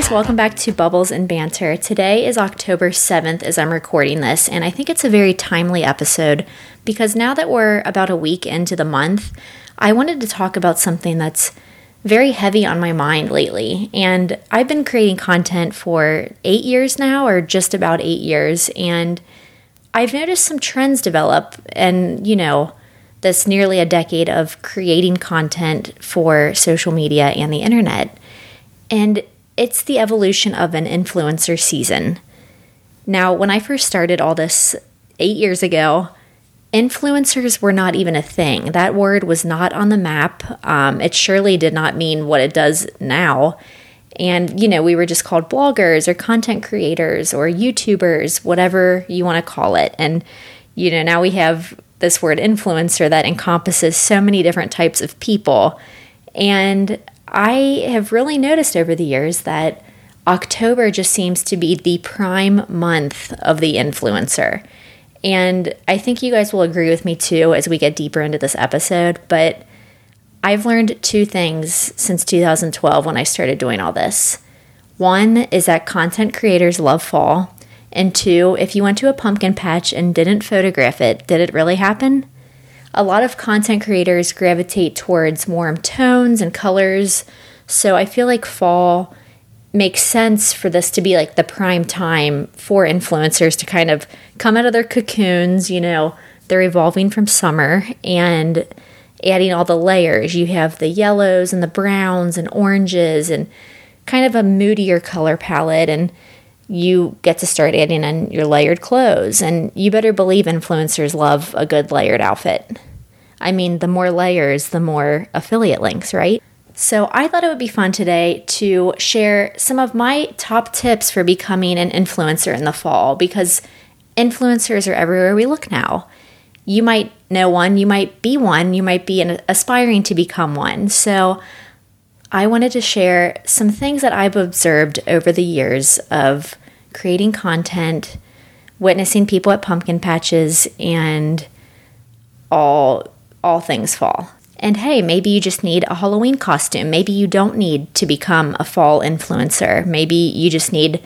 guys, welcome back to Bubbles and Banter. Today is October 7th as I'm recording this, and I think it's a very timely episode because now that we're about a week into the month, I wanted to talk about something that's very heavy on my mind lately. And I've been creating content for eight years now, or just about eight years, and I've noticed some trends develop, and you know, this nearly a decade of creating content for social media and the internet. And it's the evolution of an influencer season. Now, when I first started all this eight years ago, influencers were not even a thing. That word was not on the map. Um, it surely did not mean what it does now. And, you know, we were just called bloggers or content creators or YouTubers, whatever you want to call it. And, you know, now we have this word influencer that encompasses so many different types of people. And I have really noticed over the years that October just seems to be the prime month of the influencer. And I think you guys will agree with me too as we get deeper into this episode. But I've learned two things since 2012 when I started doing all this. One is that content creators love fall. And two, if you went to a pumpkin patch and didn't photograph it, did it really happen? A lot of content creators gravitate towards warm tones and colors. So I feel like fall makes sense for this to be like the prime time for influencers to kind of come out of their cocoons. You know, they're evolving from summer and adding all the layers. You have the yellows and the browns and oranges and kind of a moodier color palette. And you get to start adding in your layered clothes. And you better believe influencers love a good layered outfit. I mean, the more layers, the more affiliate links, right? So I thought it would be fun today to share some of my top tips for becoming an influencer in the fall because influencers are everywhere we look now. You might know one, you might be one, you might be an, aspiring to become one. So I wanted to share some things that I've observed over the years of creating content, witnessing people at pumpkin patches, and all all things fall. And hey, maybe you just need a Halloween costume. Maybe you don't need to become a fall influencer. Maybe you just need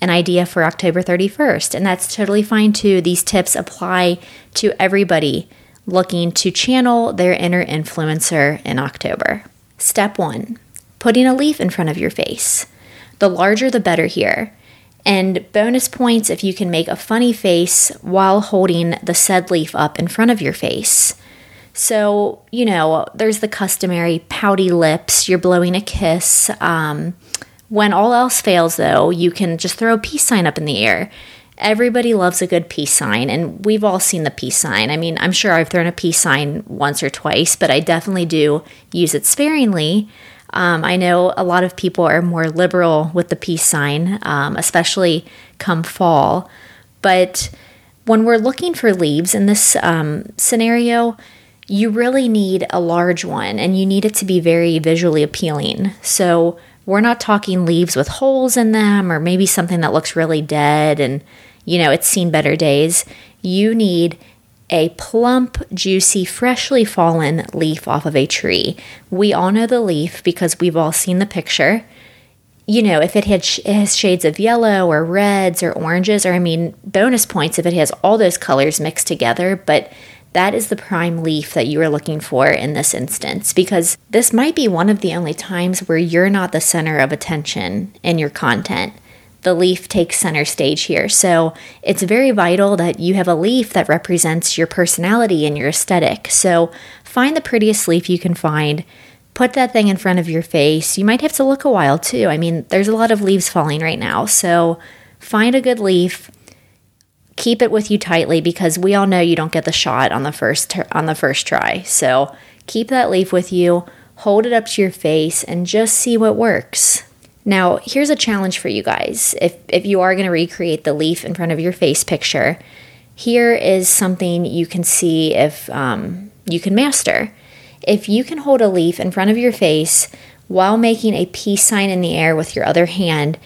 an idea for October 31st. And that's totally fine too. These tips apply to everybody looking to channel their inner influencer in October. Step one putting a leaf in front of your face. The larger, the better here. And bonus points if you can make a funny face while holding the said leaf up in front of your face. So, you know, there's the customary pouty lips, you're blowing a kiss. Um, when all else fails, though, you can just throw a peace sign up in the air. Everybody loves a good peace sign, and we've all seen the peace sign. I mean, I'm sure I've thrown a peace sign once or twice, but I definitely do use it sparingly. Um, I know a lot of people are more liberal with the peace sign, um, especially come fall. But when we're looking for leaves in this um, scenario, you really need a large one and you need it to be very visually appealing. So, we're not talking leaves with holes in them or maybe something that looks really dead and, you know, it's seen better days. You need a plump, juicy, freshly fallen leaf off of a tree. We all know the leaf because we've all seen the picture. You know, if it, had sh- it has shades of yellow or reds or oranges, or I mean, bonus points if it has all those colors mixed together, but that is the prime leaf that you are looking for in this instance because this might be one of the only times where you're not the center of attention in your content. The leaf takes center stage here. So it's very vital that you have a leaf that represents your personality and your aesthetic. So find the prettiest leaf you can find. Put that thing in front of your face. You might have to look a while too. I mean, there's a lot of leaves falling right now. So find a good leaf, keep it with you tightly because we all know you don't get the shot on the first on the first try. So keep that leaf with you, hold it up to your face and just see what works. Now, here's a challenge for you guys. If if you are going to recreate the leaf in front of your face picture, here is something you can see if um, you can master. If you can hold a leaf in front of your face while making a peace sign in the air with your other hand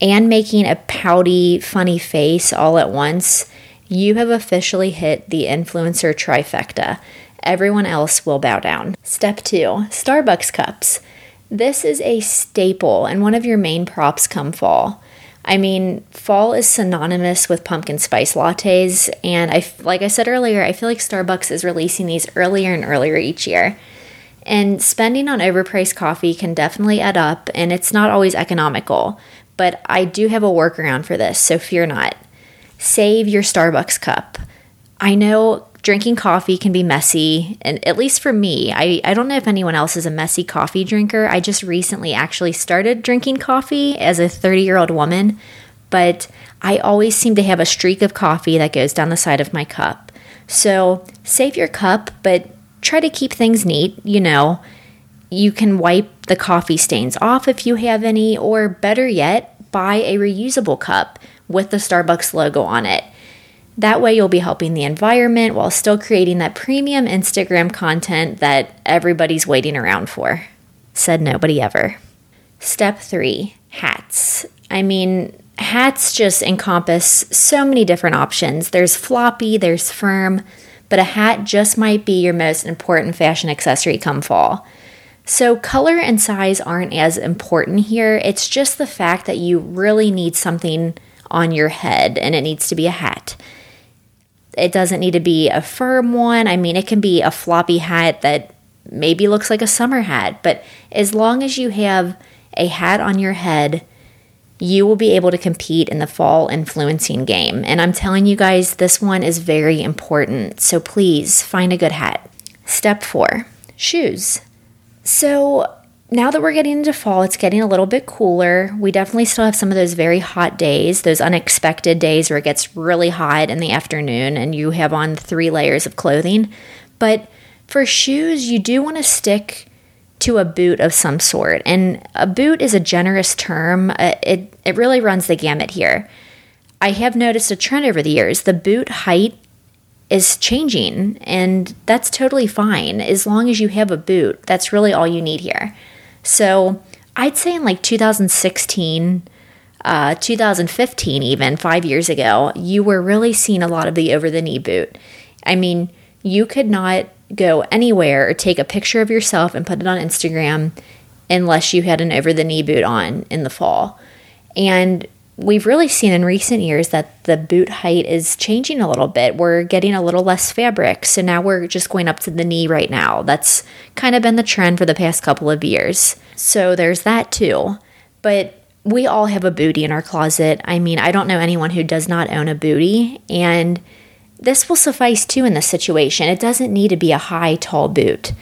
and making a pouty, funny face all at once, you have officially hit the influencer trifecta. Everyone else will bow down. Step two Starbucks cups. This is a staple and one of your main props come fall. I mean, fall is synonymous with pumpkin spice lattes, and I, like I said earlier, I feel like Starbucks is releasing these earlier and earlier each year. And spending on overpriced coffee can definitely add up, and it's not always economical. But I do have a workaround for this, so fear not. Save your Starbucks cup. I know drinking coffee can be messy, and at least for me, I, I don't know if anyone else is a messy coffee drinker. I just recently actually started drinking coffee as a 30 year old woman, but I always seem to have a streak of coffee that goes down the side of my cup. So save your cup, but try to keep things neat. You know, you can wipe the coffee stains off if you have any, or better yet, buy a reusable cup with the Starbucks logo on it. That way, you'll be helping the environment while still creating that premium Instagram content that everybody's waiting around for. Said nobody ever. Step three hats. I mean, hats just encompass so many different options. There's floppy, there's firm, but a hat just might be your most important fashion accessory come fall. So, color and size aren't as important here. It's just the fact that you really need something on your head and it needs to be a hat. It doesn't need to be a firm one. I mean, it can be a floppy hat that maybe looks like a summer hat, but as long as you have a hat on your head, you will be able to compete in the fall influencing game. And I'm telling you guys, this one is very important. So please find a good hat. Step four shoes. So now that we're getting into fall, it's getting a little bit cooler. We definitely still have some of those very hot days, those unexpected days where it gets really hot in the afternoon and you have on three layers of clothing. But for shoes, you do want to stick to a boot of some sort. And a boot is a generous term, uh, it, it really runs the gamut here. I have noticed a trend over the years. The boot height is changing, and that's totally fine as long as you have a boot. That's really all you need here. So I'd say in like 2016, uh, 2015, even five years ago, you were really seeing a lot of the over the knee boot. I mean, you could not go anywhere or take a picture of yourself and put it on Instagram unless you had an over the knee boot on in the fall. And we've really seen in recent years that the boot height is changing a little bit. We're getting a little less fabric. So now we're just going up to the knee right now. That's kind of been the trend for the past couple of years. So there's that too. But we all have a booty in our closet. I mean, I don't know anyone who does not own a booty. And this will suffice too in this situation. It doesn't need to be a high, tall boot.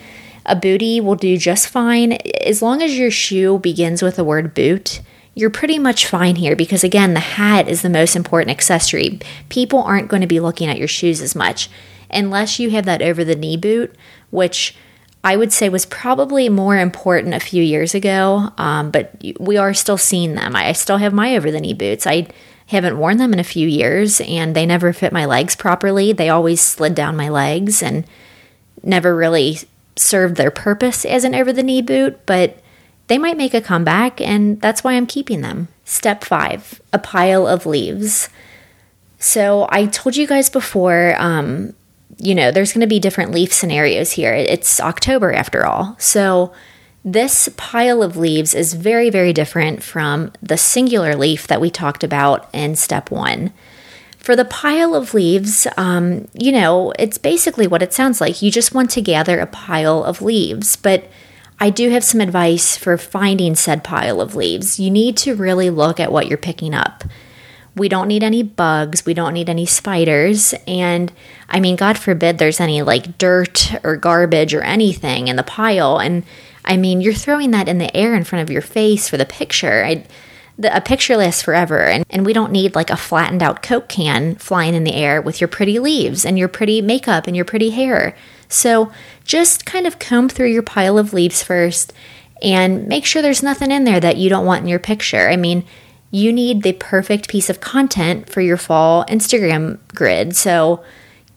A booty will do just fine as long as your shoe begins with the word boot you're pretty much fine here because, again, the hat is the most important accessory. People aren't going to be looking at your shoes as much unless you have that over the knee boot, which I would say was probably more important a few years ago, um, but we are still seeing them. I still have my over the knee boots. I haven't worn them in a few years and they never fit my legs properly. They always slid down my legs and never really served their purpose as an over the knee boot, but they might make a comeback, and that's why I'm keeping them. Step five a pile of leaves. So, I told you guys before, um, you know, there's going to be different leaf scenarios here. It's October after all. So, this pile of leaves is very, very different from the singular leaf that we talked about in step one. For the pile of leaves, um, you know, it's basically what it sounds like. You just want to gather a pile of leaves, but I do have some advice for finding said pile of leaves. You need to really look at what you're picking up. We don't need any bugs, we don't need any spiders, and I mean, God forbid there's any like dirt or garbage or anything in the pile. And I mean, you're throwing that in the air in front of your face for the picture. I, the, a picture lasts forever, and, and we don't need like a flattened out Coke can flying in the air with your pretty leaves and your pretty makeup and your pretty hair. So just kind of comb through your pile of leaves first and make sure there's nothing in there that you don't want in your picture. I mean, you need the perfect piece of content for your fall Instagram grid. So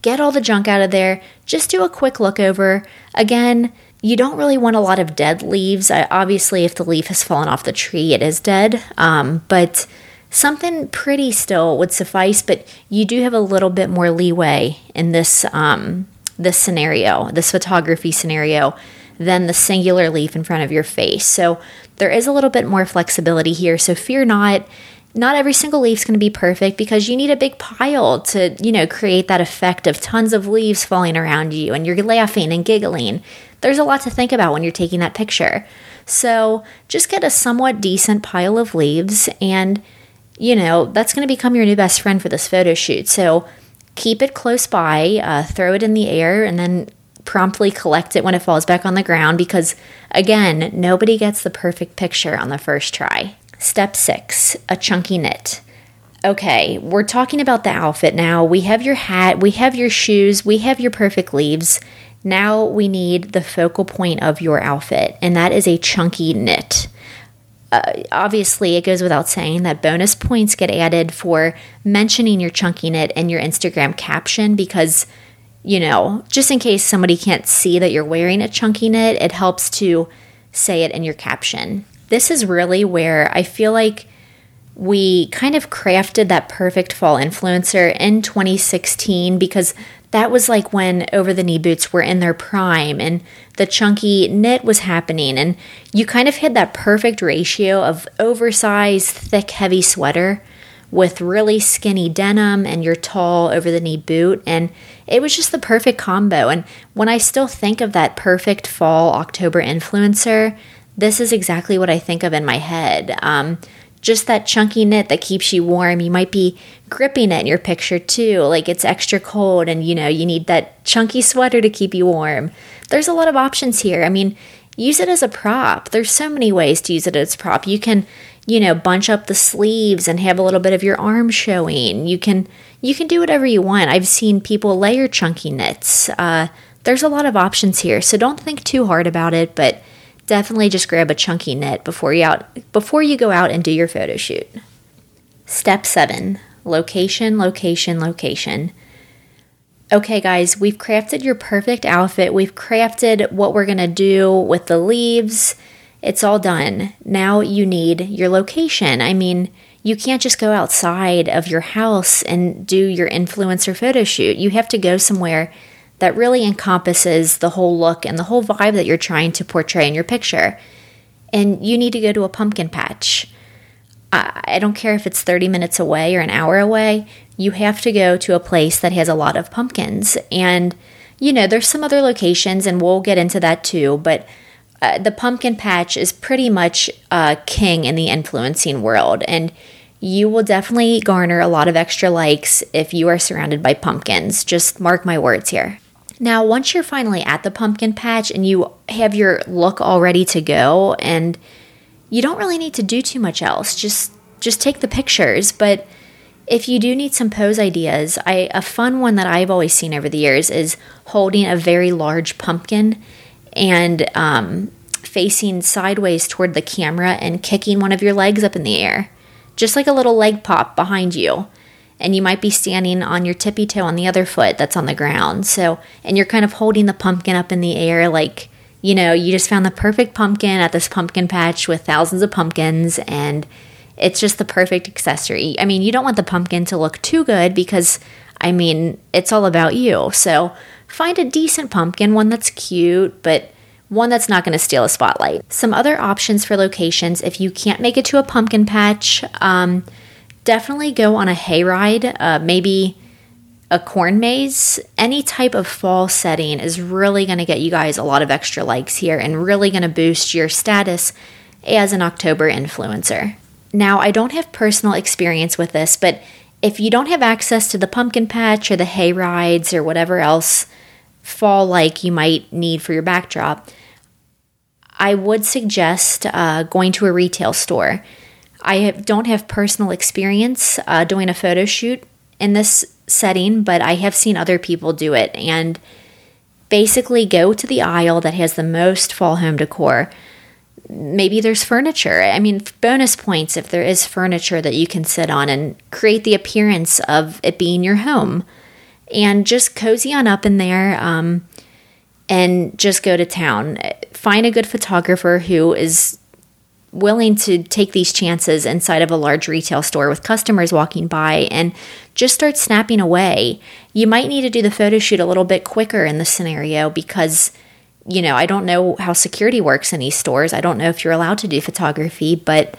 get all the junk out of there. Just do a quick look over. Again, you don't really want a lot of dead leaves. obviously, if the leaf has fallen off the tree, it is dead. Um, but something pretty still would suffice. But you do have a little bit more leeway in this um, this scenario, this photography scenario, than the singular leaf in front of your face. So there is a little bit more flexibility here. So fear not. Not every single leaf is going to be perfect because you need a big pile to, you know, create that effect of tons of leaves falling around you and you're laughing and giggling. There's a lot to think about when you're taking that picture. So just get a somewhat decent pile of leaves and you know, that's going to become your new best friend for this photo shoot. So keep it close by, uh, throw it in the air, and then promptly collect it when it falls back on the ground because, again, nobody gets the perfect picture on the first try. Step six a chunky knit. Okay, we're talking about the outfit now. We have your hat, we have your shoes, we have your perfect leaves. Now we need the focal point of your outfit, and that is a chunky knit uh, obviously, it goes without saying that bonus points get added for mentioning your chunky knit in your Instagram caption because, you know, just in case somebody can't see that you're wearing a chunky knit, it helps to say it in your caption. This is really where I feel like we kind of crafted that perfect fall influencer in 2016 because that was like when over the knee boots were in their prime and the chunky knit was happening. And you kind of had that perfect ratio of oversized, thick, heavy sweater with really skinny denim and your tall over the knee boot. And it was just the perfect combo. And when I still think of that perfect fall October influencer, this is exactly what I think of in my head. Um, just that chunky knit that keeps you warm. You might be gripping it in your picture too, like it's extra cold and you know, you need that chunky sweater to keep you warm. There's a lot of options here. I mean, use it as a prop. There's so many ways to use it as a prop. You can, you know, bunch up the sleeves and have a little bit of your arm showing. You can you can do whatever you want. I've seen people layer chunky knits. Uh, there's a lot of options here, so don't think too hard about it, but definitely just grab a chunky knit before you out before you go out and do your photo shoot. Step 7. Location, location, location. Okay, guys, we've crafted your perfect outfit. We've crafted what we're going to do with the leaves. It's all done. Now you need your location. I mean, you can't just go outside of your house and do your influencer photo shoot. You have to go somewhere that really encompasses the whole look and the whole vibe that you're trying to portray in your picture. And you need to go to a pumpkin patch. I don't care if it's 30 minutes away or an hour away, you have to go to a place that has a lot of pumpkins. And, you know, there's some other locations, and we'll get into that too, but uh, the pumpkin patch is pretty much uh, king in the influencing world. And you will definitely garner a lot of extra likes if you are surrounded by pumpkins. Just mark my words here. Now, once you're finally at the pumpkin patch and you have your look all ready to go and you don't really need to do too much else. Just just take the pictures, but if you do need some pose ideas, I a fun one that I've always seen over the years is holding a very large pumpkin and um, facing sideways toward the camera and kicking one of your legs up in the air, just like a little leg pop behind you and you might be standing on your tippy toe on the other foot that's on the ground. So, and you're kind of holding the pumpkin up in the air like, you know, you just found the perfect pumpkin at this pumpkin patch with thousands of pumpkins and it's just the perfect accessory. I mean, you don't want the pumpkin to look too good because I mean, it's all about you. So, find a decent pumpkin, one that's cute, but one that's not going to steal a spotlight. Some other options for locations if you can't make it to a pumpkin patch, um, definitely go on a hayride, uh, maybe a corn maze. Any type of fall setting is really going to get you guys a lot of extra likes here and really going to boost your status as an October influencer. Now, I don't have personal experience with this, but if you don't have access to the pumpkin patch or the hay rides or whatever else fall like you might need for your backdrop, I would suggest uh, going to a retail store. I don't have personal experience uh, doing a photo shoot in this setting, but I have seen other people do it. And basically, go to the aisle that has the most fall home decor. Maybe there's furniture. I mean, bonus points if there is furniture that you can sit on and create the appearance of it being your home. And just cozy on up in there um, and just go to town. Find a good photographer who is willing to take these chances inside of a large retail store with customers walking by and just start snapping away. You might need to do the photo shoot a little bit quicker in this scenario because you know, I don't know how security works in these stores. I don't know if you're allowed to do photography, but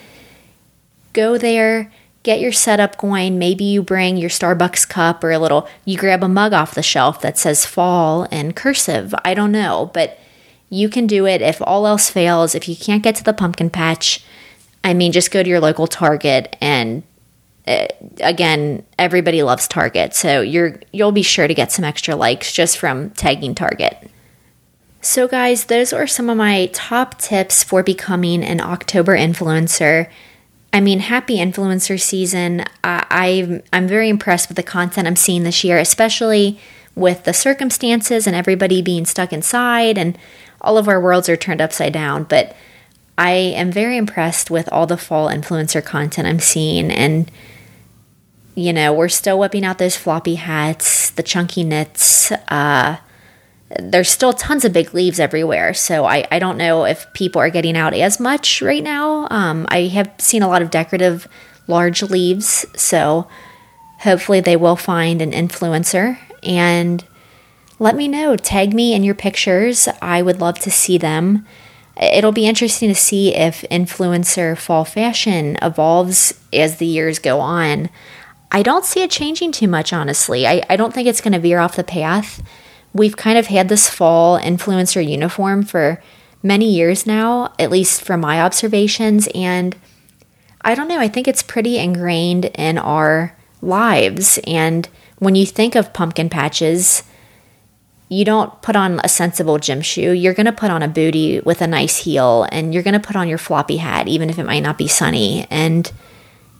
go there, get your setup going. Maybe you bring your Starbucks cup or a little, you grab a mug off the shelf that says fall in cursive. I don't know, but you can do it if all else fails. If you can't get to the pumpkin patch, I mean, just go to your local Target and uh, again, everybody loves Target, so you're you'll be sure to get some extra likes just from tagging Target. So, guys, those are some of my top tips for becoming an October influencer. I mean, happy influencer season. I, I'm very impressed with the content I'm seeing this year, especially with the circumstances and everybody being stuck inside and all of our worlds are turned upside down. But I am very impressed with all the fall influencer content I'm seeing. And, you know, we're still whipping out those floppy hats, the chunky knits, uh, there's still tons of big leaves everywhere. So I, I don't know if people are getting out as much right now. Um, I have seen a lot of decorative large leaves. So hopefully they will find an influencer and let me know. Tag me in your pictures. I would love to see them. It'll be interesting to see if influencer fall fashion evolves as the years go on. I don't see it changing too much, honestly. I, I don't think it's going to veer off the path we've kind of had this fall influencer uniform for many years now, at least from my observations. And I don't know, I think it's pretty ingrained in our lives. And when you think of pumpkin patches, you don't put on a sensible gym shoe. You're going to put on a booty with a nice heel and you're going to put on your floppy hat, even if it might not be sunny. And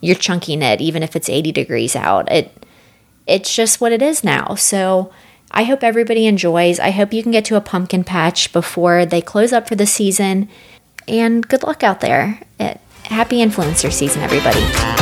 you're chunky knit, even if it's 80 degrees out. It, it's just what it is now. So, I hope everybody enjoys. I hope you can get to a pumpkin patch before they close up for the season. And good luck out there. Happy influencer season, everybody.